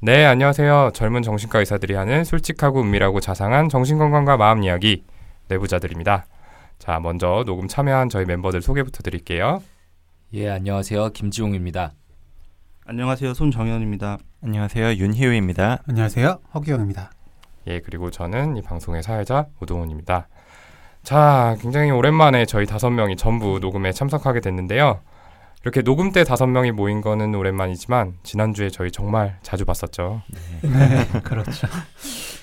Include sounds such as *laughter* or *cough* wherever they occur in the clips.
네, 안녕하세요. 젊은 정신과 의사들이 하는 솔직하고 은밀하고 자상한 정신건강과 마음 이야기 내부자들입니다. 자, 먼저 녹음 참여한 저희 멤버들 소개부터 드릴게요. 예, 안녕하세요. 김지용입니다. 안녕하세요. 손정현입니다. 안녕하세요. 윤희우입니다. 안녕하세요. 허기영입니다. 예, 그리고 저는 이 방송의 사회자 우동훈입니다. 자, 굉장히 오랜만에 저희 다섯 명이 전부 녹음에 참석하게 됐는데요. 이렇게 녹음 때 다섯 명이 모인 거는 오랜만이지만 지난주에 저희 정말 자주 봤었죠. 네, *laughs* 그렇죠.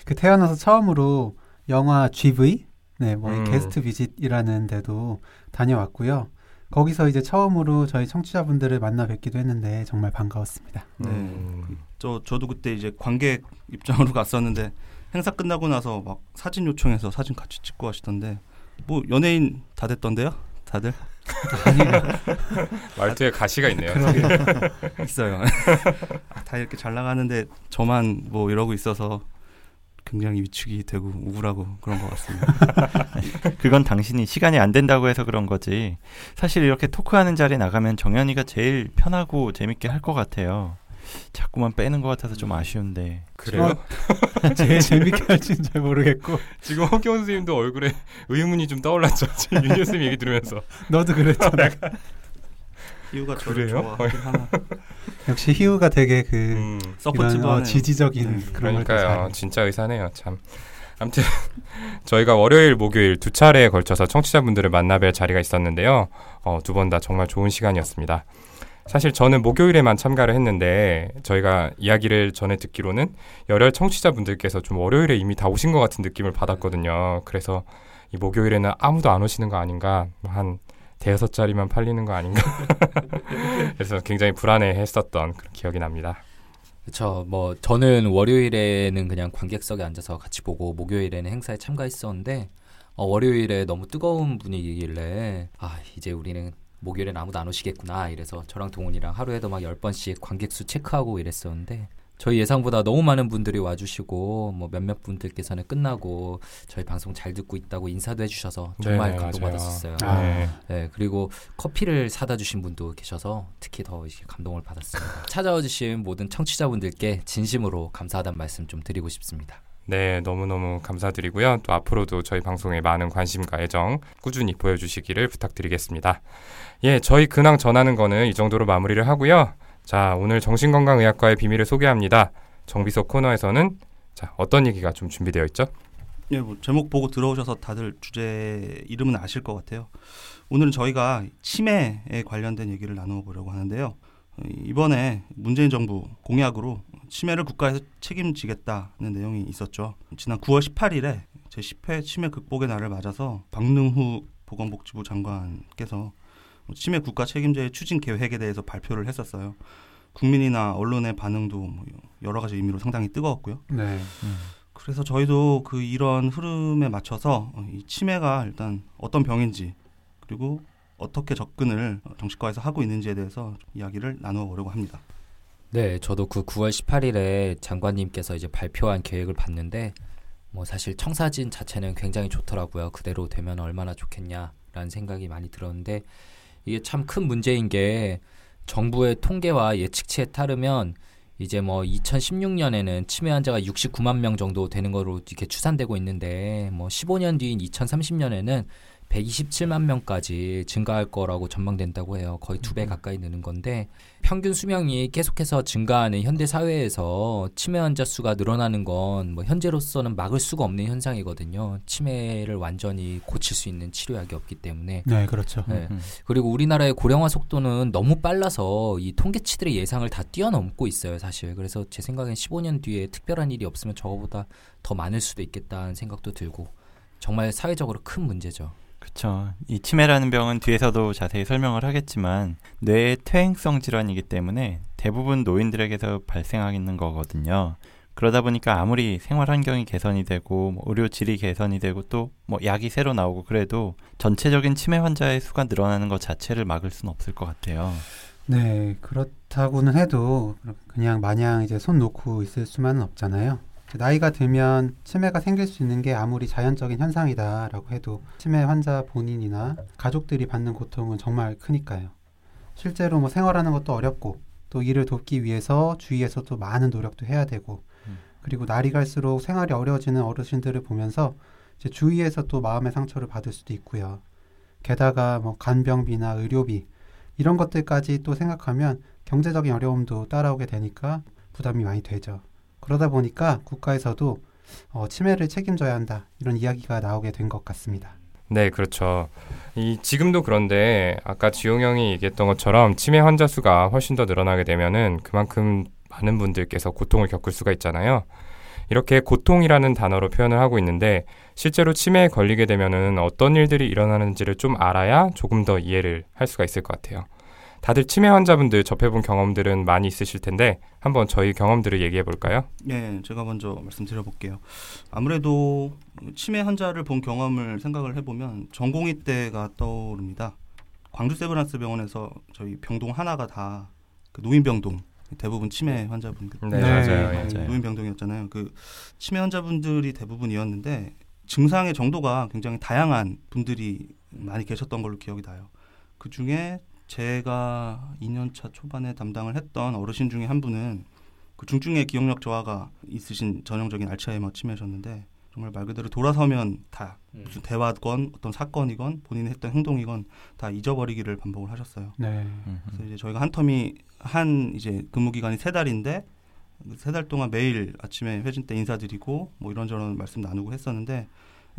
그 태어나서 처음으로 영화 GV, 네, 뭐 음. 게스트 비짓이라는 데도 다녀왔고요. 거기서 이제 처음으로 저희 청취자분들을 만나 뵙기도 했는데 정말 반가웠습니다. 네. 음, 저 저도 그때 이제 관객 입장으로 갔었는데 행사 끝나고 나서 막 사진 요청해서 사진 같이 찍고 하시던데 뭐 연예인 다 됐던데요? 다들 말투에 가시가 있네요. *laughs* 있어요. 아, 다 이렇게 잘 나가는데 저만 뭐 이러고 있어서 굉장히 위축이 되고 우울하고 그런 것 같습니다. *laughs* 그건 당신이 시간이 안 된다고 해서 그런 거지. 사실 이렇게 토크하는 자리에 나가면 정현이가 제일 편하고 재밌게 할 것 같아요. 자꾸만 빼는 것 같아서 좀 아쉬운데. 그래요? *laughs* 제일 재밌게 할지는 잘 모르겠고 지금 허기원 선생님도 얼굴에 의문이 좀 떠올랐죠. *laughs* 지금 윤희 선생님 얘기 들으면서. 너도 그랬잖아. *laughs* 희우가 저를 그래요? 좋아하긴 하나. 역시 희우가 되게 그 음, supportive 어. 지지적인 네, 그런 걸 그러니까요. 진짜 의사네요. 참. 아무튼 저희가 월요일, 목요일 두 차례에 걸쳐서 청취자분들을 만나뵐 자리가 있었는데요. 어, 두 번 다 정말 좋은 시간이었습니다. 사실 저는 목요일에만 참가를 했는데 저희가 이야기를 전에 듣기로는 열혈 청취자분들께서 좀 월요일에 이미 다 오신 것 같은 느낌을 받았거든요. 그래서 이 목요일에는 아무도 안 오시는 거 아닌가 한 대여섯 자리만 팔리는 거 아닌가 *laughs* 그래서 굉장히 불안해했었던 그런 기억이 납니다. 그렇죠. 뭐 저는 월요일에는 그냥 관객석에 앉아서 같이 보고 목요일에는 행사에 참가했었는데 어, 월요일에 너무 뜨거운 분위기길래 아 이제 우리는 목요일엔 아무도 안 오시겠구나 이래서 저랑 동훈이랑 하루에도 막 열 번씩 관객 수 체크하고 이랬었는데 저희 예상보다 너무 많은 분들이 와주시고 뭐 몇몇 분들께서는 끝나고 저희 방송 잘 듣고 있다고 인사도 해주셔서 정말 네, 감동받았었어요. 아. 네. 네, 그리고 커피를 사다 주신 분도 계셔서 특히 더 감동을 받았습니다. *laughs* 찾아와 주신 모든 청취자분들께 진심으로 감사하다는 말씀 좀 드리고 싶습니다. 네, 너무너무 감사드리고요. 또 앞으로도 저희 방송에 많은 관심과 애정 꾸준히 보여주시기를 부탁드리겠습니다. 예, 저희 근황 전하는 거는 이 정도로 마무리를 하고요. 자, 오늘 정신건강의학과의 비밀을 소개합니다. 정비석 코너에서는 자, 어떤 얘기가 좀 준비되어 있죠? 예, 뭐 제목 보고 들어오셔서 다들 주제 이름은 아실 것 같아요. 오늘은 저희가 치매에 관련된 얘기를 나누어 보려고 하는데요. 어, 이번에 문재인 정부 공약으로 치매를 국가에서 책임지겠다는 내용이 있었죠. 지난 9월 18일에 제10회 치매 극복의 날을 맞아서 박능후 보건복지부 장관께서 치매 국가 책임제의 추진 계획에 대해서 발표를 했었어요. 국민이나 언론의 반응도 뭐 여러 가지 의미로 상당히 뜨거웠고요. 네. 그래서 저희도 그 이런 흐름에 맞춰서 어, 이 치매가 일단 어떤 병인지 그리고 어떻게 접근을 어, 정신과에서 하고 있는지에 대해서 이야기를 나누어 보려고 합니다. 네, 저도 그 9월 18일에 장관님께서 이제 발표한 계획을 봤는데 뭐 사실 청사진 자체는 굉장히 좋더라고요. 그대로 되면 얼마나 좋겠냐라는 생각이 많이 들었는데 이게 참 큰 문제인 게 정부의 통계와 예측치에 따르면 이제 뭐 2016년에는 치매 환자가 69만 명 정도 되는 거로 이렇게 추산되고 있는데 뭐 15년 뒤인 2030년에는 127만 명까지 증가할 거라고 전망된다고 해요. 거의 두 배 가까이 느는 건데 평균 수명이 계속해서 증가하는 현대 사회에서 치매 환자 수가 늘어나는 건 뭐 현재로서는 막을 수가 없는 현상이거든요. 치매를 완전히 고칠 수 있는 치료약이 없기 때문에 네, 그렇죠. 네. 음. 그리고 우리나라의 고령화 속도는 너무 빨라서 이 통계치들의 예상을 다 뛰어넘고 있어요, 사실. 그래서 제 생각엔 15년 뒤에 특별한 일이 없으면 저거보다 더 많을 수도 있겠다는 생각도 들고 정말 사회적으로 큰 문제죠. 그렇죠. 이 치매라는 병은 뒤에서도 자세히 설명을 하겠지만 뇌의 퇴행성 질환이기 때문에 대부분 노인들에게서 발생하는 거거든요. 그러다 보니까 아무리 생활 환경이 개선이 되고 뭐 의료 질이 개선이 되고 또 뭐 약이 새로 나오고 그래도 전체적인 치매 환자의 수가 늘어나는 것 자체를 막을 수는 없을 것 같아요. 네, 그렇다고는 해도 그냥 마냥 이제 손 놓고 있을 수만은 없잖아요. 나이가 들면 치매가 생길 수 있는 게 아무리 자연적인 현상이다라고 해도 치매 환자 본인이나 가족들이 받는 고통은 정말 크니까요. 실제로 뭐 생활하는 것도 어렵고 또 이를 돕기 위해서 주위에서 또 많은 노력도 해야 되고 음. 그리고 날이 갈수록 생활이 어려워지는 어르신들을 보면서 이제 주위에서 또 마음의 상처를 받을 수도 있고요. 게다가 뭐 간병비나 의료비 이런 것들까지 또 생각하면 경제적인 어려움도 따라오게 되니까 부담이 많이 되죠. 그러다 보니까 국가에서도 어, 치매를 책임져야 한다 이런 이야기가 나오게 된 것 같습니다. 네, 그렇죠. 이 지금도 그런데 아까 지용 형이 얘기했던 것처럼 치매 환자 수가 훨씬 더 늘어나게 되면은 그만큼 많은 분들께서 고통을 겪을 수가 있잖아요. 이렇게 고통이라는 단어로 표현을 하고 있는데 실제로 치매에 걸리게 되면은 어떤 일들이 일어나는지를 좀 알아야 조금 더 이해를 할 수가 있을 것 같아요. 다들 치매 환자분들 접해본 경험들은 많이 있으실 텐데 한번 저희 경험들을 얘기해 볼까요? 예, 제가 먼저 말씀드려 볼게요. 아무래도 치매 환자를 본 경험을 생각을 해보면 전공의 때가 떠오릅니다. 광주 세브란스 병원에서 저희 병동 하나가 다 그 노인 병동 대부분 치매 환자분들 네, 네, 맞아요. 예. 맞아요. 노인 병동이었잖아요. 그 치매 환자분들이 대부분이었는데 증상의 정도가 굉장히 다양한 분들이 많이 계셨던 걸로 기억이 나요. 그 중에 제가 2년차 초반에 담당을 했던 어르신 중에 한 분은 그 중증의 기억력 저하가 있으신 전형적인 알츠하이머 치매셨는데 정말 말 그대로 돌아서면 다 무슨 대화건 어떤 사건이건 본인이 했던 행동이건 다 잊어버리기를 반복을 하셨어요. 네. 음, 그래서 이제 저희가 한 텀이 한 이제 근무 기간이 세 달인데 세 달 동안 매일 아침에 회진 때 인사드리고 뭐 이런저런 말씀 나누고 했었는데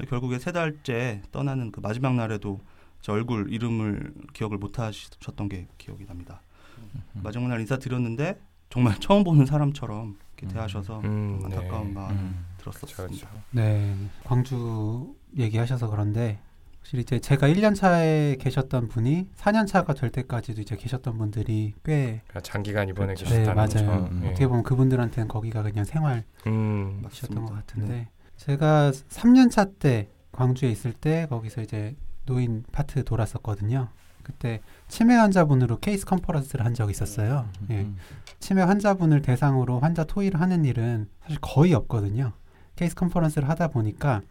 결국에 세 달째 떠나는 그 마지막 날에도 제 얼굴 이름을 기억을 못 하셨던 게 기억이 납니다. 음. 마지막 날 인사 드렸는데 정말 처음 보는 사람처럼 이렇게 음. 대하셔서 음, 좀 안타까운 네. 마음 음. 들었었습니다. 그렇죠. 네. 광주 얘기하셔서 그런데 확실히 이제 제가 1년 차에 계셨던 분이 4년 차가 될 때까지도 이제 계셨던 분들이 꽤 그러니까 장기간 입원해 그렇죠. 네, 계셨다는 맞아요. 거죠. 음, 예. 어떻게 보면 그분들한테는 거기가 그냥 생활 음, 하셨던 것. 같은데 네. 제가 3년 차 때 광주에 있을 때 거기서 이제 노인 파트 돌았었거든요. 그때 치매 환자분으로 case conference를 한 적이 있었어요. 음, 예. 음. 치매 환자분을 대상으로 환자 토의를 하는 일은 사실 거의 없거든요. case conference를 하다 보니까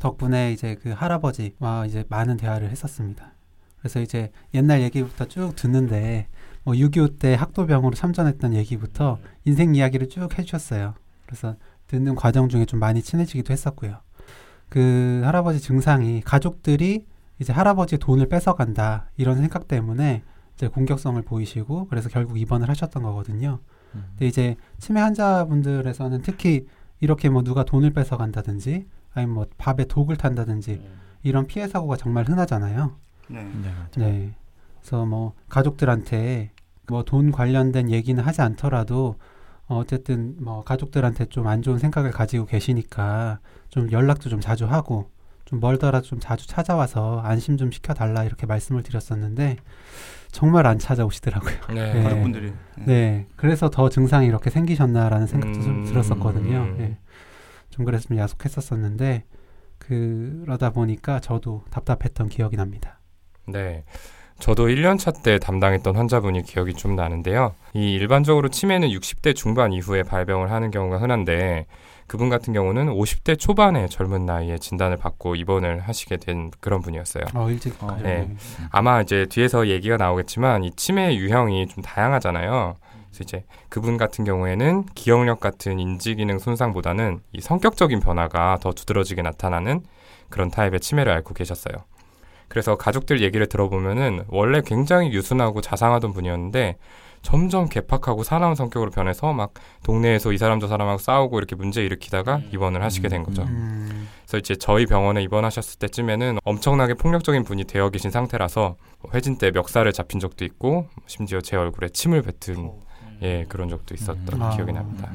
덕분에 이제 그 할아버지와 이제 많은 대화를 했었습니다. 그래서 이제 옛날 얘기부터 쭉 듣는데 뭐 6.25 때 학도병으로 참전했던 얘기부터 인생 이야기를 쭉 해주셨어요. 그래서 듣는 과정 중에 좀 많이 친해지기도 했었고요. 그 할아버지 증상이 가족들이 이제 할아버지의 돈을 뺏어간다 이런 생각 때문에 이제 공격성을 보이시고 그래서 결국 입원을 하셨던 거거든요. 음. 근데 이제 치매 환자분들에서는 특히 이렇게 뭐 누가 돈을 뺏어간다든지 아니면 뭐 밥에 독을 탄다든지 이런 피해 사고가 정말 흔하잖아요. 네. 네. 네. 그래서 뭐 가족들한테 뭐 돈 관련된 얘기는 하지 않더라도 어, 어쨌든 뭐 가족들한테 좀 안 좋은 생각을 가지고 계시니까 좀 연락도 좀 자주 하고 좀 멀더라도 좀 자주 찾아와서 안심 좀 시켜달라 이렇게 말씀을 드렸었는데 정말 안 찾아오시더라고요. 네. 네. 가족분들이 네. 네. 그래서 더 증상이 이렇게 생기셨나라는 생각도 좀 음. 들었었거든요. 예. 좀 그래서 좀 야속했었었는데 그러다 보니까 저도 답답했던 기억이 납니다. 네. 저도 1년 차 때 담당했던 환자분이 기억이 좀 나는데요. 이 일반적으로 치매는 60대 중반 이후에 발병을 하는 경우가 흔한데 그분 같은 경우는 50대 초반의 젊은 나이에 진단을 받고 입원을 하시게 된 그런 분이었어요. 어, 일찍 어. 네. 아마 이제 뒤에서 얘기가 나오겠지만 이 치매의 유형이 좀 다양하잖아요. 그래서 이제 그분 같은 경우에는 기억력 같은 인지 기능 손상보다는 이 성격적인 변화가 더 두드러지게 나타나는 그런 타입의 치매를 앓고 계셨어요. 그래서 가족들 얘기를 들어보면은 원래 굉장히 유순하고 자상하던 분이었는데 점점 개팍하고 사나운 성격으로 변해서 막 동네에서 이 사람 저 사람하고 싸우고 이렇게 문제 일으키다가 입원을 하시게 된 거죠. 음, 그래서 이제 저희 병원에 입원하셨을 때쯤에는 엄청나게 폭력적인 분이 되어 계신 상태라서 회진 때 멱살을 잡힌 적도 있고 심지어 제 얼굴에 침을 뱉은 예 그런 적도 있었던 음. 기억이 아. 납니다.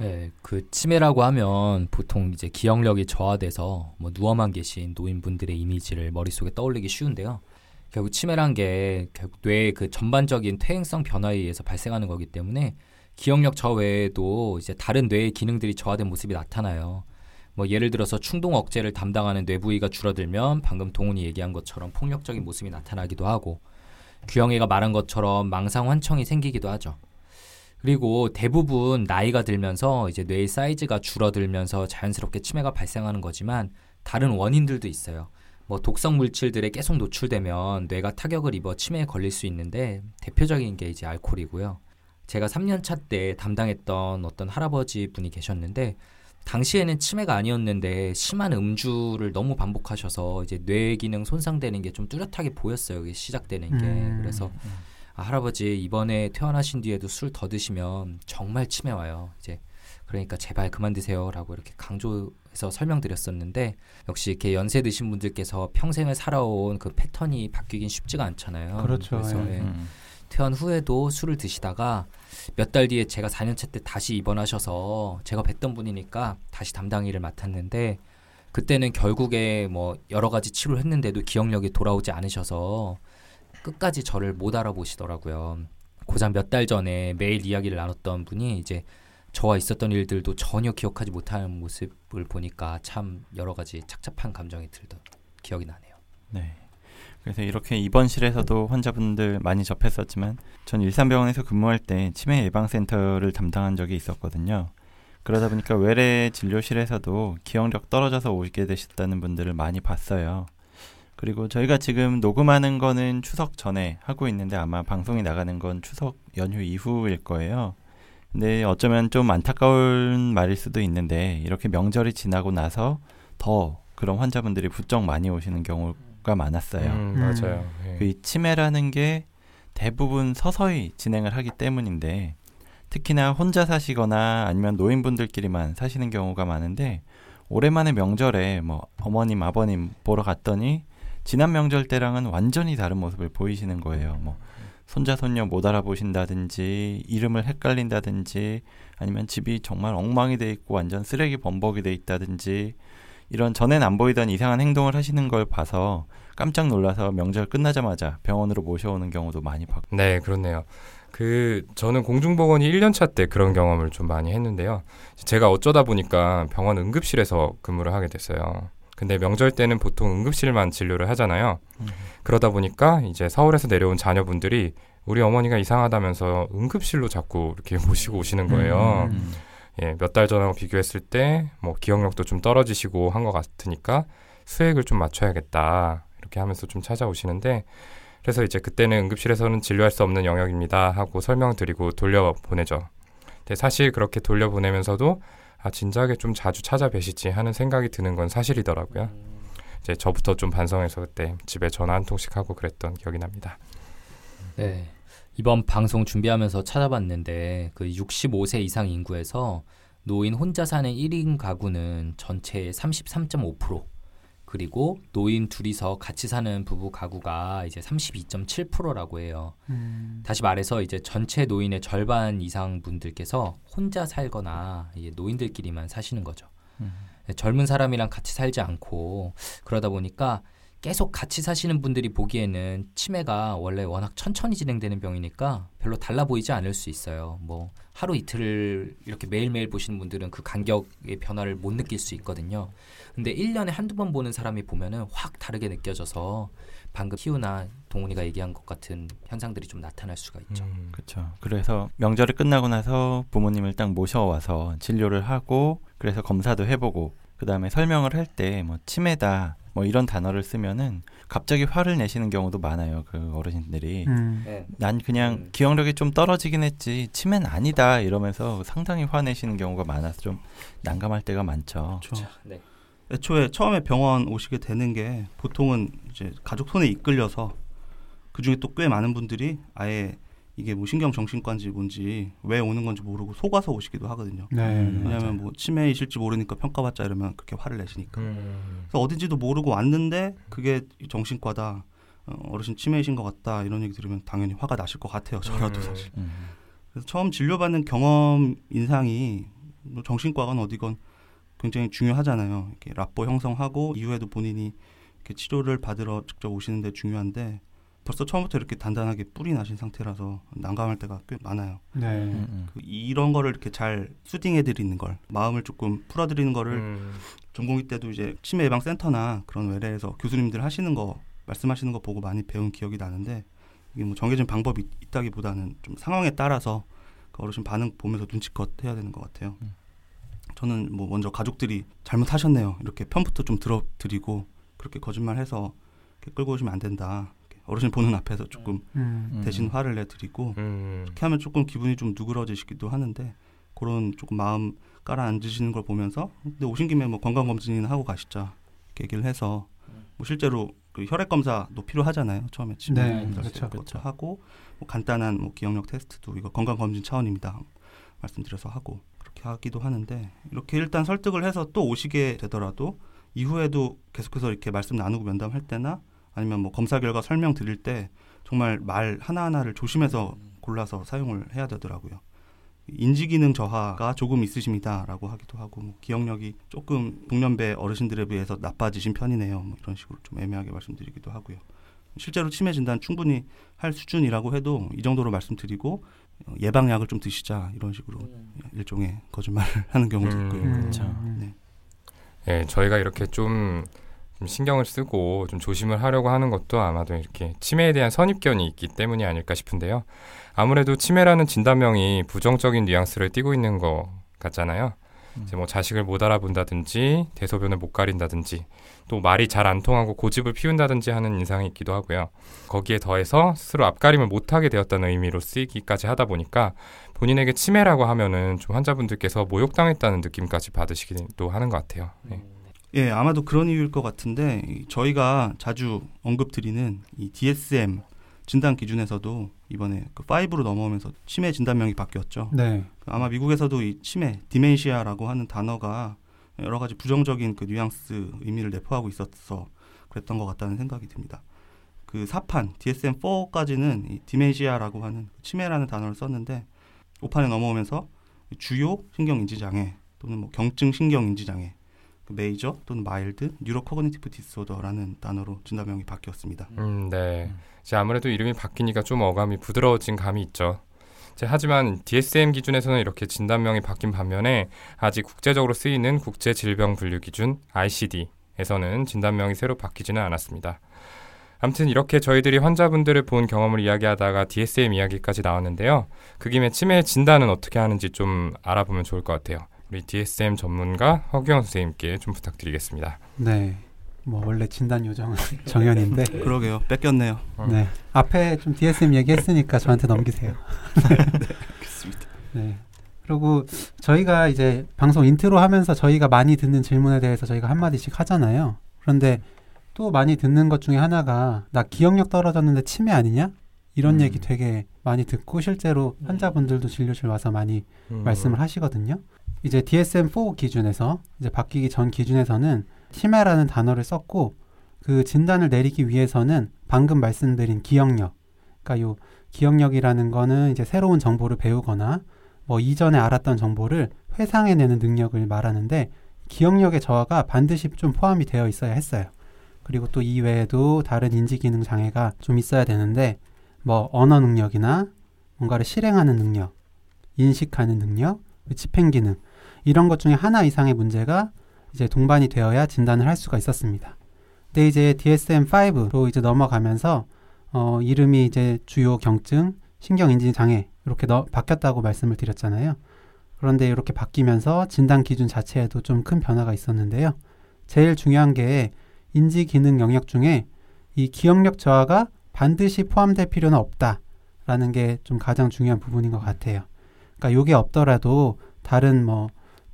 네, 그 치매라고 하면 보통 이제 기억력이 저하돼서 뭐 누워만 계신 노인분들의 이미지를 머릿속에 떠올리기 쉬운데요. 결국 치매란 게 결국 뇌의 그 전반적인 퇴행성 변화에 의해서 발생하는 거기 때문에 기억력 저 외에도 이제 다른 뇌의 기능들이 저하된 모습이 나타나요. 뭐 예를 들어서 충동 억제를 담당하는 뇌 부위가 줄어들면 방금 동훈이 얘기한 것처럼 폭력적인 모습이 나타나기도 하고 규영이가 말한 것처럼 망상 환청이 생기기도 하죠. 그리고 대부분 나이가 들면서 이제 뇌의 사이즈가 줄어들면서 자연스럽게 치매가 발생하는 거지만 다른 원인들도 있어요. 뭐 독성 물질들에 계속 노출되면 뇌가 타격을 입어 치매에 걸릴 수 있는데 대표적인 게 이제 알코올이고요. 제가 3년 차 때 담당했던 어떤 할아버지 분이 계셨는데 당시에는 치매가 아니었는데 심한 음주를 너무 반복하셔서 이제 뇌 기능 손상되는 게 좀 뚜렷하게 보였어요. 이게 시작되는 게. 음. 그래서 아, 할아버지 이번에 퇴원하신 뒤에도 술 더 드시면 정말 치매 와요. 이제 그러니까 제발 그만 드세요라고 이렇게 강조해서 설명드렸었는데 역시 이렇게 연세 드신 분들께서 평생을 살아온 그 패턴이 바뀌긴 쉽지가 않잖아요. 그렇죠. 그래서 예. 예. 음. 퇴원 후에도 술을 드시다가 몇 달 뒤에 제가 4년차 때 다시 입원하셔서 제가 뵀던 분이니까 다시 담당 일을 맡았는데 그때는 결국에 뭐 여러 가지 치료를 했는데도 기억력이 돌아오지 않으셔서 끝까지 저를 못 알아보시더라고요. 고작 몇 달 전에 매일 이야기를 나눴던 분이 이제 저와 있었던 일들도 전혀 기억하지 못하는 모습을 보니까 참 여러 가지 착잡한 감정이 들던 기억이 나네요. 네. 그래서 이렇게 입원실에서도 환자분들 많이 접했었지만 전 일산병원에서 근무할 때 치매 예방센터를 담당한 적이 있었거든요. 그러다 보니까 외래 진료실에서도 기억력 떨어져서 오게 되셨다는 분들을 많이 봤어요. 그리고 저희가 지금 녹음하는 거는 추석 전에 하고 있는데 아마 방송이 나가는 건 추석 연휴 이후일 거예요. 근데 어쩌면 좀 안타까운 말일 수도 있는데 이렇게 명절이 지나고 나서 더 그런 환자분들이 부쩍 많이 오시는 경우가 많았어요. 음, 음. 맞아요. 예. 그이 치매라는 게 대부분 서서히 진행을 하기 때문인데 특히나 혼자 사시거나 아니면 노인분들끼리만 사시는 경우가 많은데 오랜만에 명절에 뭐 어머님 아버님 보러 갔더니 지난 명절 때랑은 완전히 다른 모습을 보이시는 거예요. 뭐 손자 손녀 못 알아보신다든지 이름을 헷갈린다든지 아니면 집이 정말 엉망이 돼 있고 완전 쓰레기 범벅이 돼 있다든지 이런 전엔 안 보이던 이상한 행동을 하시는 걸 봐서 깜짝 놀라서 명절 끝나자마자 병원으로 모셔오는 경우도 많이 봤고 네, 그렇네요. 그 저는 공중보건이 1년차 때 그런 경험을 좀 많이 했는데요. 제가 어쩌다 보니까 병원 응급실에서 근무를 하게 됐어요. 근데 명절 때는 보통 응급실만 진료를 하잖아요. 그러다 보니까 이제 서울에서 내려온 자녀분들이 우리 어머니가 이상하다면서 응급실로 자꾸 이렇게 *laughs* 모시고 오시는 거예요. 음. 예, 몇 달 전하고 비교했을 때 뭐 기억력도 좀 떨어지시고 한 것 같으니까 수액을 좀 맞춰야겠다 이렇게 하면서 좀 찾아오시는데 그래서 이제 그때는 응급실에서는 진료할 수 없는 영역입니다 하고 설명드리고 돌려보내죠. 근데 사실 그렇게 돌려보내면서도 아 진작에 좀 자주 찾아뵈시지 하는 생각이 드는 건 사실이더라고요. 이제 저부터 좀 반성해서 그때 집에 전화 한 통씩 하고 그랬던 기억이 납니다. 네. 이번 방송 준비하면서 찾아봤는데 그 65세 이상 인구에서 노인 혼자 사는 1인 가구는 전체의 33.5% 그리고 노인 둘이서 같이 사는 부부 가구가 이제 32.7%라고 해요. 음. 다시 말해서 이제 전체 노인의 절반 이상 분들께서 혼자 살거나 이제 노인들끼리만 사시는 거죠. 음. 젊은 사람이랑 같이 살지 않고 그러다 보니까 계속 같이 사시는 분들이 보기에는 치매가 원래 워낙 천천히 진행되는 병이니까 별로 달라 보이지 않을 수 있어요. 뭐 하루 이틀을 이렇게 매일매일 보시는 분들은 그 간격의 변화를 못 느낄 수 있거든요. 근데 1년에 한두 번 보는 사람이 보면은 확 다르게 느껴져서 방금 희우나 동훈이가 얘기한 것 같은 현상들이 좀 나타날 수가 있죠. 음, 그렇죠. 그래서 명절이 끝나고 나서 부모님을 딱 모셔와서 진료를 하고 그래서 검사도 해보고 그 다음에 설명을 할 때 뭐 치매다 뭐 이런 단어를 쓰면은 갑자기 화를 내시는 경우도 많아요. 그 어르신들이 음. 네. 난 그냥 음. 기억력이 좀 떨어지긴 했지 치매는 아니다 이러면서 상당히 화내시는 경우가 많아서 좀 난감할 때가 많죠. 그렇죠. 네. 애초에 처음에 병원 오시게 되는 게 보통은 이제 가족 손에 이끌려서 그 중에 또 꽤 많은 분들이 아예 이게 뭐 신경 정신과인지 뭔지 왜 오는 건지 모르고 속아서 오시기도 하거든요. 네. 음, 네. 왜냐하면 뭐 치매이실지 모르니까 평가받자 이러면 그렇게 화를 내시니까. 음, 그래서 어딘지도 모르고 왔는데 그게 정신과다 어, 어르신 치매이신 것 같다 이런 얘기 들으면 당연히 화가 나실 것 같아요. 저라도 음. 사실. 음. 그래서 처음 진료받는 경험 인상이 뭐 정신과건 어디건 굉장히 중요하잖아요. 이렇게 라포 형성하고 이후에도 본인이 이렇게 치료를 받으러 직접 오시는데 중요한데 벌써 처음부터 이렇게 단단하게 뿔이 나신 상태라서 난감할 때가 꽤 많아요. 네. 음, 음. 그 이런 거를 이렇게 잘 수딩해 드리는 걸 마음을 조금 풀어 드리는 거를 음. 전공의 때도 이제 치매 예방 센터나 그런 외래에서 교수님들 하시는 거 말씀하시는 거 보고 많이 배운 기억이 나는데 이게 뭐 정해진 방법이 있다기보다는 좀 상황에 따라서 그 어르신 반응 보면서 눈치껏 해야 되는 것 같아요. 음. 저는 뭐 먼저 가족들이 잘못하셨네요 이렇게 편부터 좀 들어드리고 그렇게 거짓말해서 이렇게 끌고 오시면 안 된다. 어르신 보는 앞에서 조금 음. 음. 대신 화를 내드리고 음. 이렇게 하면 조금 기분이 좀 누그러지시기도 하는데 그런 조금 마음 깔아앉으시는 걸 보면서 근데 오신 김에 뭐 건강 검진이나 하고 가시자 이렇게 얘기를 해서 뭐 실제로 그 혈액 검사도 필요하잖아요 처음에 치매 네, 검사 그렇죠. 그렇죠. 하고 뭐 간단한 뭐 기억력 테스트도 이거 건강 검진 차원입니다 말씀드려서 하고 그렇게 하기도 하는데 이렇게 일단 설득을 해서 또 오시게 되더라도 이후에도 계속해서 이렇게 말씀 나누고 면담할 때나 아니면 뭐 검사 결과 설명 드릴 때 정말 말 하나하나를 조심해서 골라서 사용을 해야 되더라고요. 인지 기능 저하가 조금 있으십니다라고 하기도 하고 뭐 기억력이 조금 동년배 어르신들에 비해서 나빠지신 편이네요. 뭐 이런 식으로 좀 애매하게 말씀드리기도 하고요. 실제로 치매 진단 충분히 할 수준이라고 해도 이 정도로 말씀드리고 어, 예방약을 좀 드시자 이런 식으로 일종의 거짓말을 *laughs* 하는 경우도 음. 있고요. 음. 그렇죠. 네. 예, 저희가 이렇게 좀, 좀 신경을 쓰고 좀 조심을 하려고 하는 것도 아마도 이렇게 치매에 대한 선입견이 있기 때문이 아닐까 싶은데요. 아무래도 치매라는 진단명이 부정적인 뉘앙스를 띠고 있는 것 같잖아요. 음. 이제 뭐 자식을 못 알아본다든지 대소변을 못 가린다든지 또 말이 잘 안 통하고 고집을 피운다든지 하는 인상이 있기도 하고요. 거기에 더해서 스스로 앞가림을 못하게 되었다는 의미로 쓰이기까지 하다 보니까 본인에게 치매라고 하면은 좀 환자분들께서 모욕당했다는 느낌까지 받으시기도 하는 것 같아요. 네. 예, 아마도 그런 이유일 것 같은데 이 저희가 자주 언급드리는 이 DSM 진단 기준에서도 이번에 그 5로 넘어오면서 치매 진단명이 바뀌었죠. 네. 아마 미국에서도 이 치매, dementia라고 하는 단어가 여러 가지 부정적인 그 뉘앙스 의미를 내포하고 있어서 그랬던 것 같다는 생각이 듭니다. 그 사판 DSM-4까지는 이 dementia라고 하는 치매라는 단어를 썼는데 5판에 넘어오면서 주요 신경인지 장애 또는 뭐 경증 신경인지 장애, 그 메이저 또는 mild neurocognitive disorder라는 단어로 진단명이 바뀌었습니다. 음, 네. 이제 아무래도 이름이 바뀌니까 좀 어감이 부드러워진 감이 있죠. 하지만 DSM 기준에서는 이렇게 진단명이 바뀐 반면에 아직 국제적으로 쓰이는 국제 질병 분류 기준 ICD에서는 진단명이 새로 바뀌지는 않았습니다. 아무튼 이렇게 저희들이 환자분들을 본 경험을 이야기하다가 DSM 이야기까지 나왔는데요. 그 김에 치매 진단은 어떻게 하는지 좀 알아보면 좋을 것 같아요. 우리 DSM 전문가 허규영 선생님께 좀 부탁드리겠습니다. 네. 뭐 원래 진단 요정은 *laughs* 정연인데. 그러게요. 뺏겼네요. 네. 앞에 좀 DSM 얘기했으니까 저한테 넘기세요. *laughs* 알겠습니다. 네. 그리고 저희가 이제 방송 인트로 하면서 저희가 많이 듣는 질문에 대해서 저희가 한 마디씩 하잖아요. 그런데 또 많이 듣는 것 중에 하나가 나 기억력 떨어졌는데 치매 아니냐? 이런 음. 얘기 되게 많이 듣고 실제로 환자분들도 진료실 와서 많이 음. 말씀을 하시거든요. 이제 DSM-4 기준에서 이제 바뀌기 전 기준에서는 치매라는 단어를 썼고 그 진단을 내리기 위해서는 방금 말씀드린 기억력, 그러니까 요 기억력이라는 거는 이제 새로운 정보를 배우거나 뭐 이전에 알았던 정보를 회상해내는 능력을 말하는데 기억력의 저하가 반드시 좀 포함이 되어 있어야 했어요. 그리고 또 이외에도 다른 인지 기능 장애가 좀 있어야 되는데 뭐 언어 능력이나 뭔가를 실행하는 능력, 인식하는 능력, 집행 기능 이런 것 중에 하나 이상의 문제가 이제 동반이 되어야 진단을 할 수가 있었습니다. 근데 이제 DSM-5로 이제 넘어가면서 어, 이름이 이제 주요 경증, 신경인지 장애 이렇게 너, 바뀌었다고 말씀을 드렸잖아요. 그런데 이렇게 바뀌면서 진단 기준 자체에도 좀 큰 변화가 있었는데요. 제일 중요한 게 인지 기능 영역 중에 이 기억력 저하가 반드시 포함될 필요는 없다라는 게 좀 가장 중요한 부분인 것 같아요. 그러니까 요게 없더라도 다른 뭐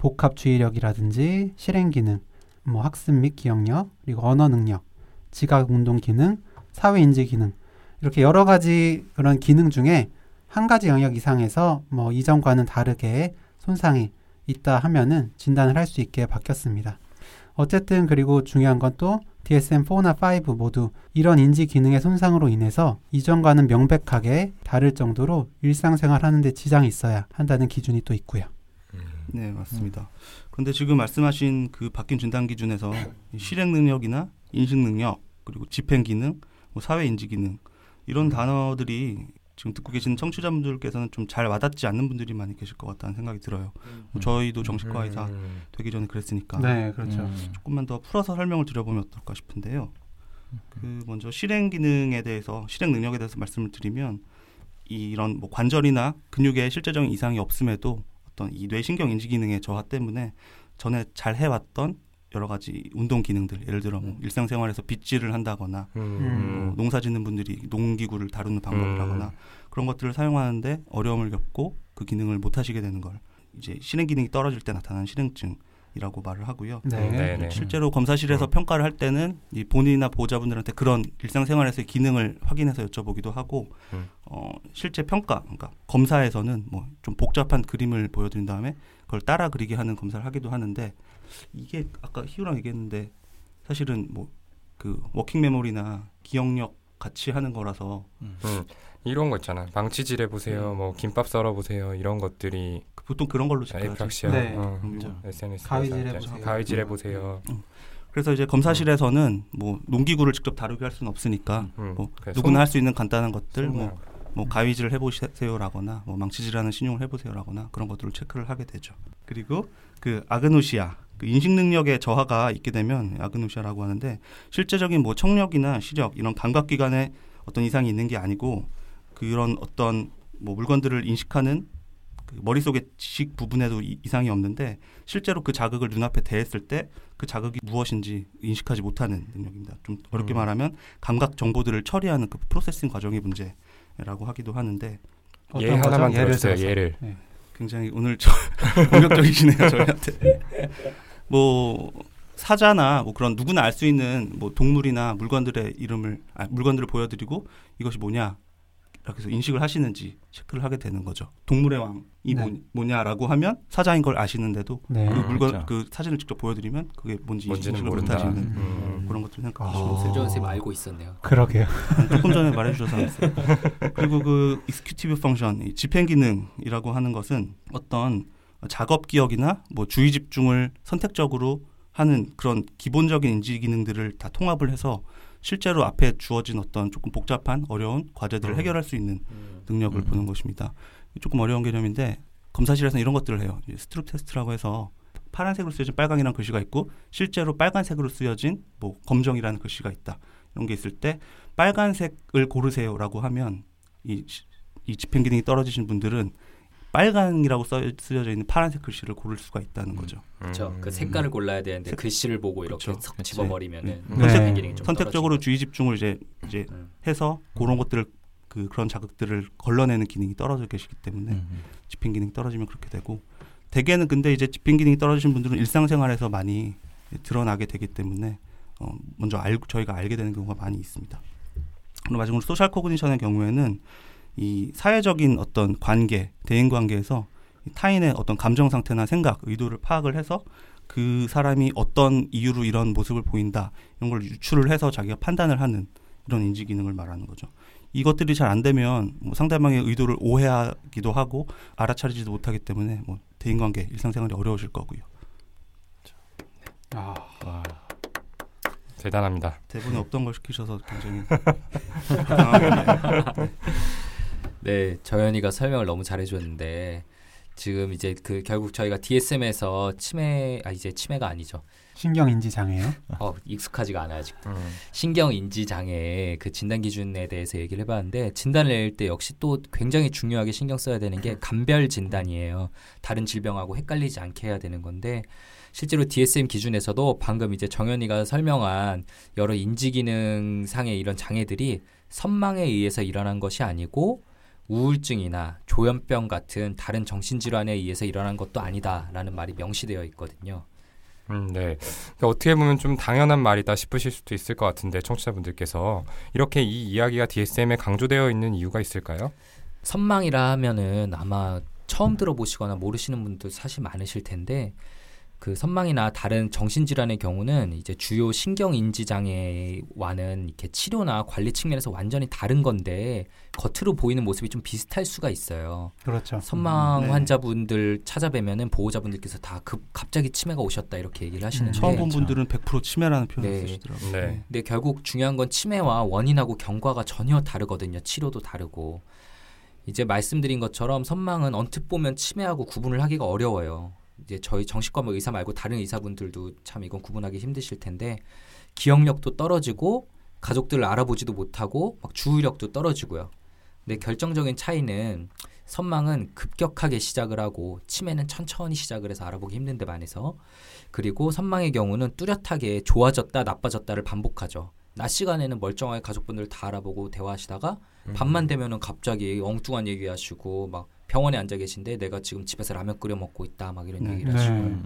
복합 주의력이라든지 실행 기능, 뭐 학습 및 기억력, 그리고 언어 능력, 지각 운동 기능, 사회 인지 기능 이렇게 여러 가지 그런 기능 중에 한 가지 영역 이상에서 뭐 이전과는 다르게 손상이 있다 하면은 진단을 할 수 있게 바뀌었습니다. 어쨌든 그리고 중요한 건 또 DSM-4나 5 모두 이런 인지 기능의 손상으로 인해서 이전과는 명백하게 다를 정도로 일상생활 하는데 지장이 있어야 한다는 기준이 또 있고요. 음. 네, 맞습니다. 그런데 지금 말씀하신 그 바뀐 진단 기준에서 이 실행 능력이나 인식 능력 그리고 집행 기능, 뭐 사회 인지 기능 이런 단어들이 지금 듣고 계신 청취자분들께서는 좀 잘 와닿지 않는 분들이 많이 계실 것 같다는 생각이 들어요. 뭐 저희도 정신과 의사 음. 되기 전에 그랬으니까 네, 그렇죠. 음. 조금만 더 풀어서 설명을 드려보면 어떨까 싶은데요. 그 먼저 실행 기능에 대해서 실행 능력에 대해서 말씀을 드리면 이 이런 뭐 관절이나 근육에 실제적인 이상이 없음에도 어떤 이 뇌신경 인지 기능의 저하 때문에 전에 잘 해왔던 여러 가지 운동 기능들 예를 들어 뭐 일상생활에서 빗질을 한다거나 음. 뭐 농사 짓는 분들이 농기구를 다루는 방법이라거나 음. 그런 것들을 사용하는데 어려움을 겪고 그 기능을 못 하시게 되는 걸 이제 실행 기능이 떨어질 때 나타나는 실행증 이라고 말을 하고요. 네. 네, 네. 실제로 검사실에서 음. 평가를 할 때는 이 본인이나 보호자분들한테 그런 일상생활에서의 기능을 확인해서 여쭤보기도 하고 음. 어, 실제 평가 그러니까 검사에서는 뭐 좀 복잡한 그림을 보여드린 다음에 그걸 따라 그리게 하는 검사를 하기도 하는데 이게 아까 희우랑 얘기했는데 사실은 뭐 그 working memory나 기억력 같이 하는 거라서 음. 이런 거 있잖아. 망치질 해보세요. 뭐 김밥 썰어보세요. 이런 것들이 그 보통 그런 걸로 체크하지. apraxia 네. 어, SNS 가위질 해 보세요. 가위질 해 보세요. 그래서 이제 검사실에서는 뭐 농기구를 직접 다루게 할 수는 없으니까 음. 뭐 누구나 손- 할수 있는 간단한 것들 뭐. 뭐 가위질을 해보세요라거나 뭐 망치질하는 시늉을 해보세요라거나 그런 것들을 체크를 하게 되죠. 그리고 그 아그노시아 그 인식 능력의 저하가 있게 되면 아그노시아라고 하는데 실제적인 뭐 청력이나 시력 이런 감각 기관에 어떤 이상이 있는 게 아니고 그런 어떤 뭐 물건들을 인식하는 그 머릿속의 지식 부분에도 이, 이상이 없는데 실제로 그 자극을 눈앞에 대했을 때 그 자극이 무엇인지 인식하지 못하는 능력입니다. 좀 어렵게 음. 말하면 감각 정보들을 처리하는 그 프로세싱 과정의 문제라고 하기도 하는데 예 하나만? 예를. 들어서. 예를. 굉장히 오늘 저 *laughs* 공격적이시네요 저희한테. 뭐 사자나 뭐 그런 누구나 알 수 있는 뭐 동물이나 물건들의 이름을 아, 물건들을 보여드리고 이것이 뭐냐 이렇게 해서 인식을 하시는지 체크를 하게 되는 거죠. 동물의 왕이 네. 뭐, 뭐냐라고 하면 사자인 걸 아시는데도 네. 그 음, 물건 그렇죠. 그 사진을 직접 보여드리면 그게 뭔지 인식을 모른다. 못하시는 음. 그런 것들 아. 생각하시면 돼요. 세조 선생님 알고 있었네요. 그러게요. 조금 전에 말해주셔서 알았어요. *laughs* 그리고 그 펑션, 이 집행 기능이라고 하는 것은 어떤 작업 기억이나 뭐 주의 집중을 선택적으로 하는 그런 기본적인 인지 기능들을 다 통합을 해서 실제로 앞에 주어진 어떤 조금 복잡한 어려운 과제들을 음. 해결할 수 있는 능력을 음. 보는 것입니다. 조금 어려운 개념인데 검사실에서는 이런 것들을 해요. 스트룹 테스트라고 해서 파란색으로 쓰여진 빨강이라는 글씨가 있고 실제로 빨간색으로 쓰여진 뭐 검정이라는 글씨가 있다. 이런 게 있을 때 빨간색을 고르세요라고 하면 이, 시- 이 집행 기능이 떨어지신 분들은 빨강이라고 써, 쓰여져 있는 파란색 글씨를 고를 수가 있다는 거죠. 그렇죠. 음. 그 색깔을 골라야 되는데 색- 글씨를 보고 이렇게 그쵸. 석 그치. 집어버리면은 네. 선택 네. 기능이 좀 선택적으로 주의 집중을 이제 이제. 음. 해서 그런 것들을 그 그런 자극들을 걸러내는 기능이 떨어져 계시기 때문에 음. 집행 기능이 떨어지면 그렇게 되고 대개는 근데 이제 집행 기능이 떨어지신 분들은 일상생활에서 많이 드러나게 되기 때문에 어, 먼저 알, 저희가 알게 되는 경우가 많이 있습니다. 그리고 마지막으로 social cognition의 경우에는 이 사회적인 어떤 관계, 대인 관계에서 이 타인의 어떤 감정 상태나 생각, 의도를 파악을 해서 그 사람이 어떤 이유로 이런 모습을 보인다 이런 걸 유추를 해서 자기가 판단을 하는 이런 인지 기능을 말하는 거죠. 이것들이 잘 안 되면 뭐 상대방의 의도를 오해하기도 하고 알아차리지도 못하기 때문에 뭐 대인관계, 일상생활이 어려우실 거고요. 아, 와. 대단합니다. 대본에 없던 걸 시키셔서 굉장히. *laughs* *laughs* 네, 저현이가 설명을 너무 잘해줬는데 지금 이제 그 결국 저희가 DSM에서 치매 아 이제 치매가 아니죠. 신경 인지 장애요. 어 익숙하지가 않아요 아직. 음. 신경 인지 장애 그 진단 기준에 대해서 얘기를 해봤는데 진단을 낼 때 역시 또 굉장히 중요하게 신경 써야 되는 게 감별 진단이에요. 다른 질병하고 헷갈리지 않게 해야 되는 건데 실제로 DSM 기준에서도 방금 이제 정현이가 설명한 여러 인지 기능 상의 이런 장애들이 선망에 의해서 일어난 것이 아니고 우울증이나 조현병 같은 다른 정신질환에 의해서 일어난 것도 아니다라는 말이 명시되어 있거든요. 음, 네. 그러니까 어떻게 보면 좀 당연한 말이다 싶으실 수도 있을 것 같은데 청취자분들께서 이렇게 이 이야기가 DSM에 강조되어 있는 이유가 있을까요? 선망이라 하면은 아마 처음 들어보시거나 모르시는 분들 사실 많으실 텐데 그 선망이나 다른 정신질환의 경우는 이제 주요 신경인지 장애와는 이렇게 치료나 관리 측면에서 완전히 다른 건데 겉으로 보이는 모습이 좀 비슷할 수가 있어요. 그렇죠. 선망 네. 환자분들 찾아뵈면은 보호자분들께서 다 급 갑자기 치매가 오셨다 이렇게 얘기를 하시는데 처음 본 그렇죠. 분들은 100% 치매라는 표현을 네. 쓰시더라고요. 네. 근데 결국 중요한 건 치매와 원인하고 경과가 전혀 다르거든요. 치료도 다르고. 이제 말씀드린 것처럼 선망은 언뜻 보면 치매하고 구분을 하기가 어려워요. 이제 저희 정신과 의사 말고 다른 의사분들도 참 이건 구분하기 힘드실 텐데 기억력도 떨어지고 가족들을 알아보지도 못하고 막 주의력도 떨어지고요. 근데 결정적인 차이는 선망은 급격하게 시작을 하고 치매는 천천히 시작을 해서 알아보기 힘든 데 반해서 그리고 선망의 경우는 뚜렷하게 좋아졌다 나빠졌다를 반복하죠. 낮 시간에는 멀쩡하게 가족분들 다 알아보고 대화하시다가 밤만 되면은 갑자기 엉뚱한 얘기하시고 막 병원에 앉아 계신데 내가 지금 집에서 라면 끓여 먹고 있다 막 이런 네. 얘기를 네. 하시고 음.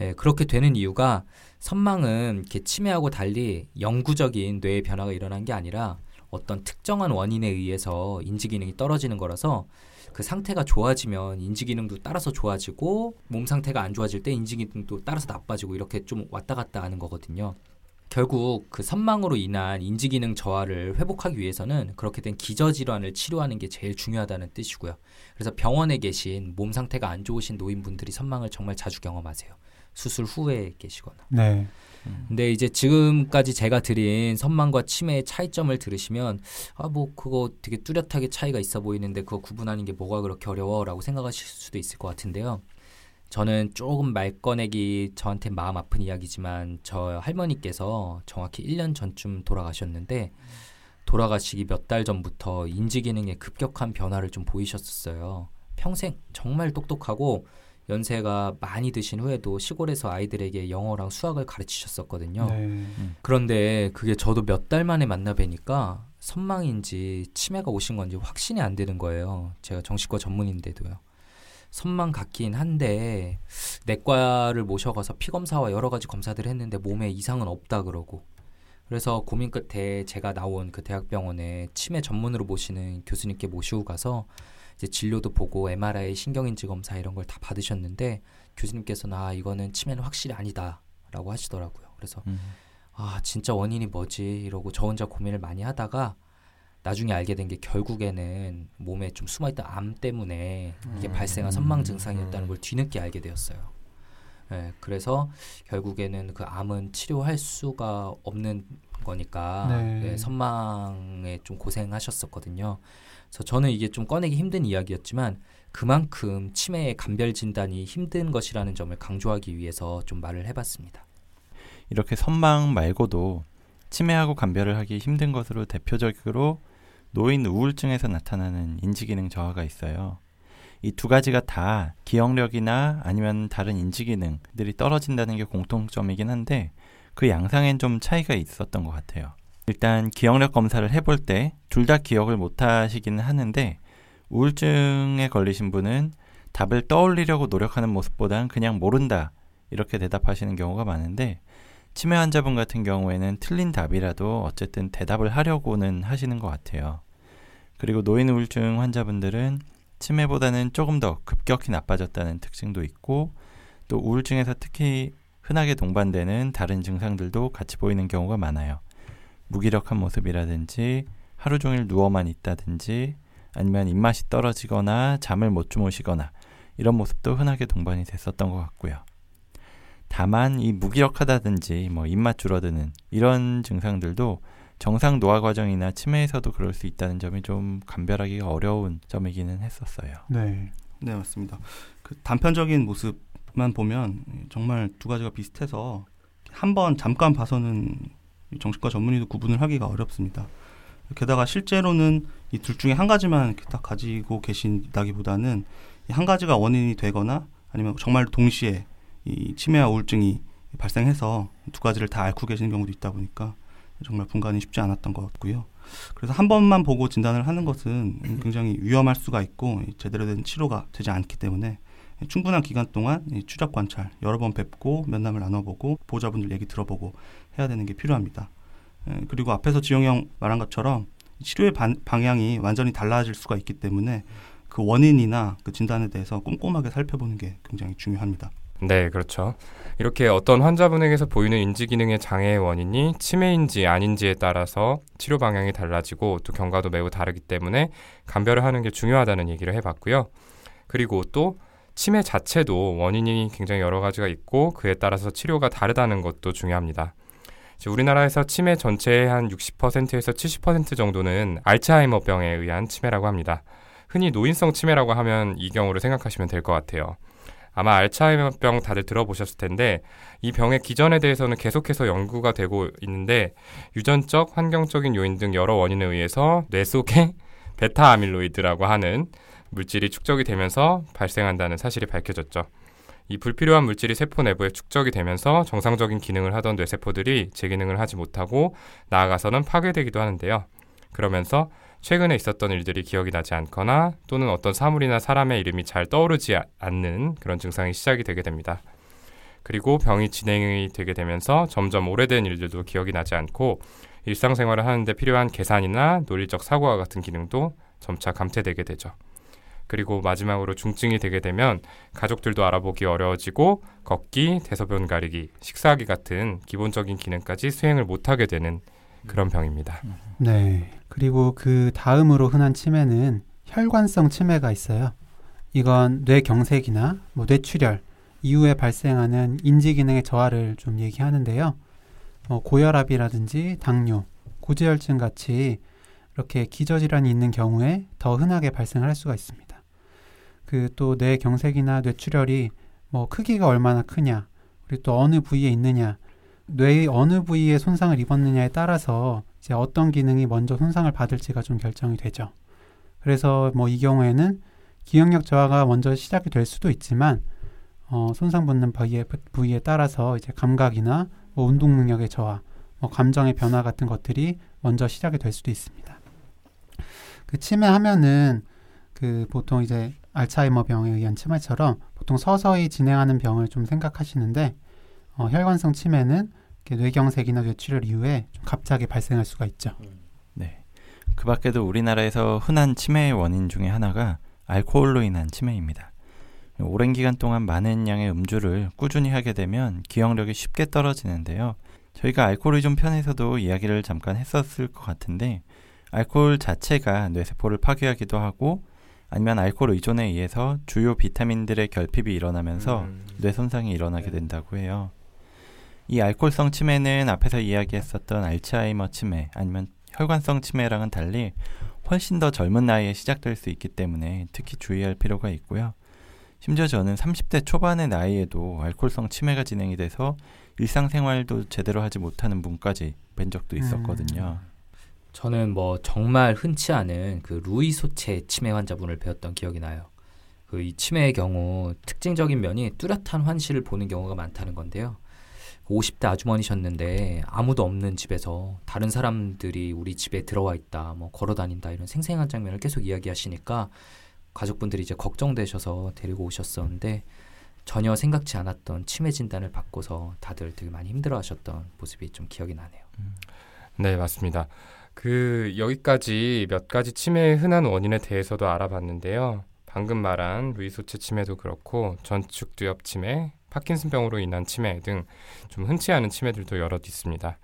예, 그렇게 되는 이유가 선망은 이렇게 치매하고 달리 영구적인 뇌의 변화가 일어난 게 아니라 어떤 특정한 원인에 의해서 인지 기능이 떨어지는 거라서 그 상태가 좋아지면 인지 기능도 따라서 좋아지고 몸 상태가 안 좋아질 때 인지 기능도 따라서 나빠지고 이렇게 좀 왔다 갔다 하는 거거든요. 결국 그 선망으로 인한 인지 기능 저하를 회복하기 위해서는 그렇게 된 기저 질환을 치료하는 게 제일 중요하다는 뜻이고요. 그래서 병원에 계신 몸 상태가 안 좋으신 노인분들이 선망을 정말 자주 경험하세요. 수술 후에 계시거나. 네. 근데 이제 지금까지 제가 드린 선망과 치매의 차이점을 들으시면 아 뭐 그거 되게 뚜렷하게 차이가 있어 보이는데 그거 구분하는 게 뭐가 그렇게 어려워라고 생각하실 수도 있을 것 같은데요. 저는 조금 말 꺼내기 저한테 마음 아픈 이야기지만 저 할머니께서 정확히 1년 전쯤 돌아가셨는데 돌아가시기 몇 달 전부터 인지 기능에 급격한 변화를 좀 보이셨었어요. 평생 정말 똑똑하고 연세가 많이 드신 후에도 시골에서 아이들에게 영어랑 수학을 가르치셨었거든요. 네. 그런데 그게 저도 몇 달 만에 만나 뵈니까 선망인지 치매가 오신 건지 확신이 안 되는 거예요. 제가 정신과 전문인데도요. 선망 같긴 한데 내과를 모셔가서 피 검사와 여러 가지 검사들을 했는데 몸에 이상은 없다 그러고 그래서 고민 끝에 제가 나온 그 대학병원에 치매 전문으로 모시는 교수님께 모시고 가서 이제 진료도 보고 MRI 신경인지 검사 이런 걸 다 받으셨는데 교수님께서는 아 이거는 치매는 확실히 아니다라고 하시더라고요. 그래서 음. 아 진짜 원인이 뭐지 이러고 저 혼자 고민을 많이 하다가 나중에 알게 된 게 결국에는 몸에 좀 숨어있던 암 때문에 이게 음. 발생한 선망 증상이었다는 걸 뒤늦게 알게 되었어요. 예, 그래서 결국에는 그 암은 치료할 수가 없는 거니까 네. 예, 선망에 좀 고생하셨었거든요. 그래서 저는 이게 좀 꺼내기 힘든 이야기였지만 그만큼 치매의 감별 진단이 힘든 것이라는 점을 강조하기 위해서 좀 말을 해봤습니다. 이렇게 선망 말고도 치매하고 감별을 하기 힘든 것으로 대표적으로 노인 우울증에서 나타나는 인지기능 저하가 있어요. 이 두 가지가 다 기억력이나 아니면 다른 인지기능들이 떨어진다는 게 공통점이긴 한데 그 양상엔 좀 차이가 있었던 것 같아요. 일단 기억력 검사를 해볼 때 둘 다 기억을 못 하시기는 하는데 우울증에 걸리신 분은 답을 떠올리려고 노력하는 모습보단 그냥 모른다 이렇게 대답하시는 경우가 많은데 치매 환자분 같은 경우에는 틀린 답이라도 어쨌든 대답을 하려고는 하시는 것 같아요. 그리고 노인 우울증 환자분들은 치매보다는 조금 더 급격히 나빠졌다는 특징도 있고 또 우울증에서 특히 흔하게 동반되는 다른 증상들도 같이 보이는 경우가 많아요. 무기력한 모습이라든지 하루 종일 누워만 있다든지 아니면 입맛이 떨어지거나 잠을 못 주무시거나 이런 모습도 흔하게 동반이 됐었던 것 같고요. 다만 이 무기력하다든지 뭐 입맛 줄어드는 이런 증상들도 정상 노화 과정이나 치매에서도 그럴 수 있다는 점이 좀 감별하기가 어려운 점이기는 했었어요. 네. 네 맞습니다. 그 단편적인 모습만 보면 정말 두 가지가 비슷해서 한 번 잠깐 봐서는 이 정신과 전문의도 구분을 하기가 어렵습니다. 게다가 실제로는 이 둘 중에 한 가지만 딱 가지고 계신다기보다는 이한 가지가 원인이 되거나 아니면 정말 동시에 이 치매와 우울증이 발생해서 두 가지를 다 앓고 계시는 경우도 있다 보니까 정말 분간이 쉽지 않았던 것 같고요. 그래서 한 번만 보고 진단을 하는 것은 굉장히 위험할 수가 있고 제대로 된 치료가 되지 않기 때문에 충분한 기간 동안 이 추적 관찰 여러 번 뵙고 면담을 나눠보고 보호자분들 얘기 들어보고 해야 되는 게 필요합니다. 에, 그리고 앞에서 지영 형 말한 것처럼 치료의 반- 방향이 완전히 달라질 수가 있기 때문에 그 원인이나 그 진단에 대해서 꼼꼼하게 살펴보는 게 굉장히 중요합니다. 네, 그렇죠. 이렇게 어떤 환자분에게서 보이는 인지 기능의 장애의 원인이 치매인지 아닌지에 따라서 치료 방향이 달라지고 또 경과도 매우 다르기 때문에 감별을 하는 게 중요하다는 얘기를 해봤고요. 그리고 또 치매 자체도 원인이 굉장히 여러 가지가 있고 그에 따라서 치료가 다르다는 것도 중요합니다. 우리나라에서 치매 전체의 한 60%에서 70% 정도는 알츠하이머병에 의한 치매라고 합니다. 흔히 노인성 치매라고 하면 이 경우를 생각하시면 될 것 같아요. 아마 알츠하이머병 다들 들어보셨을 텐데 이 병의 기전에 대해서는 계속해서 연구가 되고 있는데 유전적, 환경적인 요인 등 여러 원인에 의해서 뇌 속에 *laughs* 베타 아밀로이드라고 하는 물질이 축적이 되면서 발생한다는 사실이 밝혀졌죠. 이 불필요한 물질이 세포 내부에 축적이 되면서 정상적인 기능을 하던 뇌세포들이 제 기능을 하지 못하고 나아가서는 파괴되기도 하는데요. 그러면서 최근에 있었던 일들이 기억이 나지 않거나 또는 어떤 사물이나 사람의 이름이 잘 떠오르지 않는 그런 증상이 시작이 되게 됩니다. 그리고 병이 진행이 되게 되면서 점점 오래된 일들도 기억이 나지 않고 일상생활을 하는데 필요한 계산이나 논리적 사고와 같은 기능도 점차 감퇴되게 되죠. 그리고 마지막으로 중증이 되게 되면 가족들도 알아보기 어려워지고 걷기, 대소변 가리기, 식사하기 같은 기본적인 기능까지 수행을 못하게 되는 그런 병입니다. 네. 그리고 그 다음으로 흔한 치매는 혈관성 치매가 있어요. 이건 뇌경색이나 뭐 뇌출혈 이후에 발생하는 인지 기능의 저하를 좀 얘기하는데요. 뭐 고혈압이라든지 당뇨, 고지혈증 같이 이렇게 기저질환이 있는 경우에 더 흔하게 발생할 수가 있습니다. 그 또 뇌경색이나 뇌출혈이 뭐 크기가 얼마나 크냐, 그리고 또 어느 부위에 있느냐, 뇌의 어느 부위에 손상을 입었느냐에 따라서 이제 어떤 기능이 먼저 손상을 받을지가 좀 결정이 되죠. 그래서 뭐 이 경우에는 기억력 저하가 먼저 시작이 될 수도 있지만 어, 손상 받는 부위에, 부위에 따라서 이제 감각이나 뭐 운동 능력의 저하, 뭐 감정의 변화 같은 것들이 먼저 시작이 될 수도 있습니다. 그 치매하면은 그 보통 이제 알츠하이머 병에 의한 치매처럼 보통 서서히 진행하는 병을 좀 생각하시는데 어, 혈관성 치매는 뇌경색이나 뇌출혈 이후에 좀 갑자기 발생할 수가 있죠. 네. 그 밖에도 우리나라에서 흔한 치매의 원인 중에 하나가 알코올로 인한 치매입니다. 오랜 기간 동안 많은 양의 음주를 꾸준히 하게 되면 기억력이 쉽게 떨어지는데요. 저희가 알코올 의존 편에서도 이야기를 잠깐 했었을 것 같은데 알코올 자체가 뇌세포를 파괴하기도 하고 아니면 알코올 의존에 의해서 주요 비타민들의 결핍이 일어나면서 음. 뇌 손상이 일어나게 네. 된다고 해요. 이 알코올성 치매는 앞에서 이야기했었던 알츠하이머 치매 아니면 혈관성 치매랑은 달리 훨씬 더 젊은 나이에 시작될 수 있기 때문에 특히 주의할 필요가 있고요. 심지어 저는 30대 초반의 나이에도 알코올성 치매가 진행이 돼서 일상생활도 제대로 하지 못하는 분까지 뵌 적도 음. 있었거든요. 음. 저는 뭐 정말 흔치 않은 그 루이 소체 치매 환자분을 배웠던 기억이 나요. 그 이 치매의 경우 특징적인 면이 뚜렷한 환시를 보는 경우가 많다는 건데요. 50대 아주머니셨는데 아무도 없는 집에서 다른 사람들이 우리 집에 들어와 있다, 뭐 걸어 다닌다 이런 생생한 장면을 계속 이야기하시니까 가족분들이 이제 걱정되셔서 데리고 오셨었는데 전혀 생각지 않았던 치매 진단을 받고서 다들 되게 많이 힘들어하셨던 모습이 좀 기억이 나네요. 음. 네, 맞습니다. 그 여기까지 몇 가지 치매의 흔한 원인에 대해서도 알아봤는데요. 방금 말한 루이소체 치매도 그렇고 전축두엽 치매, 파킨슨병으로 인한 치매 등 좀 흔치 않은 치매들도 여럿 있습니다.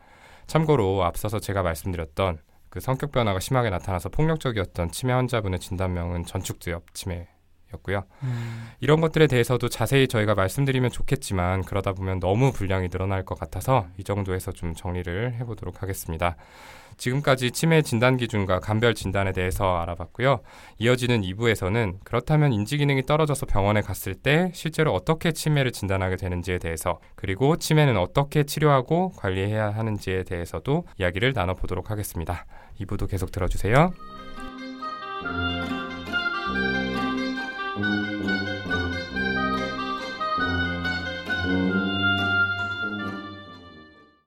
참고로 앞서서 제가 말씀드렸던 그 성격 변화가 심하게 나타나서 폭력적이었던 치매 환자분의 진단명은 전축두엽 치매 였고요. 음. 이런 것들에 대해서도 자세히 저희가 말씀드리면 좋겠지만 그러다 보면 너무 분량이 늘어날 것 같아서 이 정도에서 좀 정리를 해보도록 하겠습니다. 지금까지 치매 진단 기준과 감별 진단에 대해서 알아봤고요. 이어지는 2부에서는 그렇다면 인지 기능이 떨어져서 병원에 갔을 때 실제로 어떻게 치매를 진단하게 되는지에 대해서 그리고 치매는 어떻게 치료하고 관리해야 하는지에 대해서도 이야기를 나눠보도록 하겠습니다. 2부도 계속 들어주세요.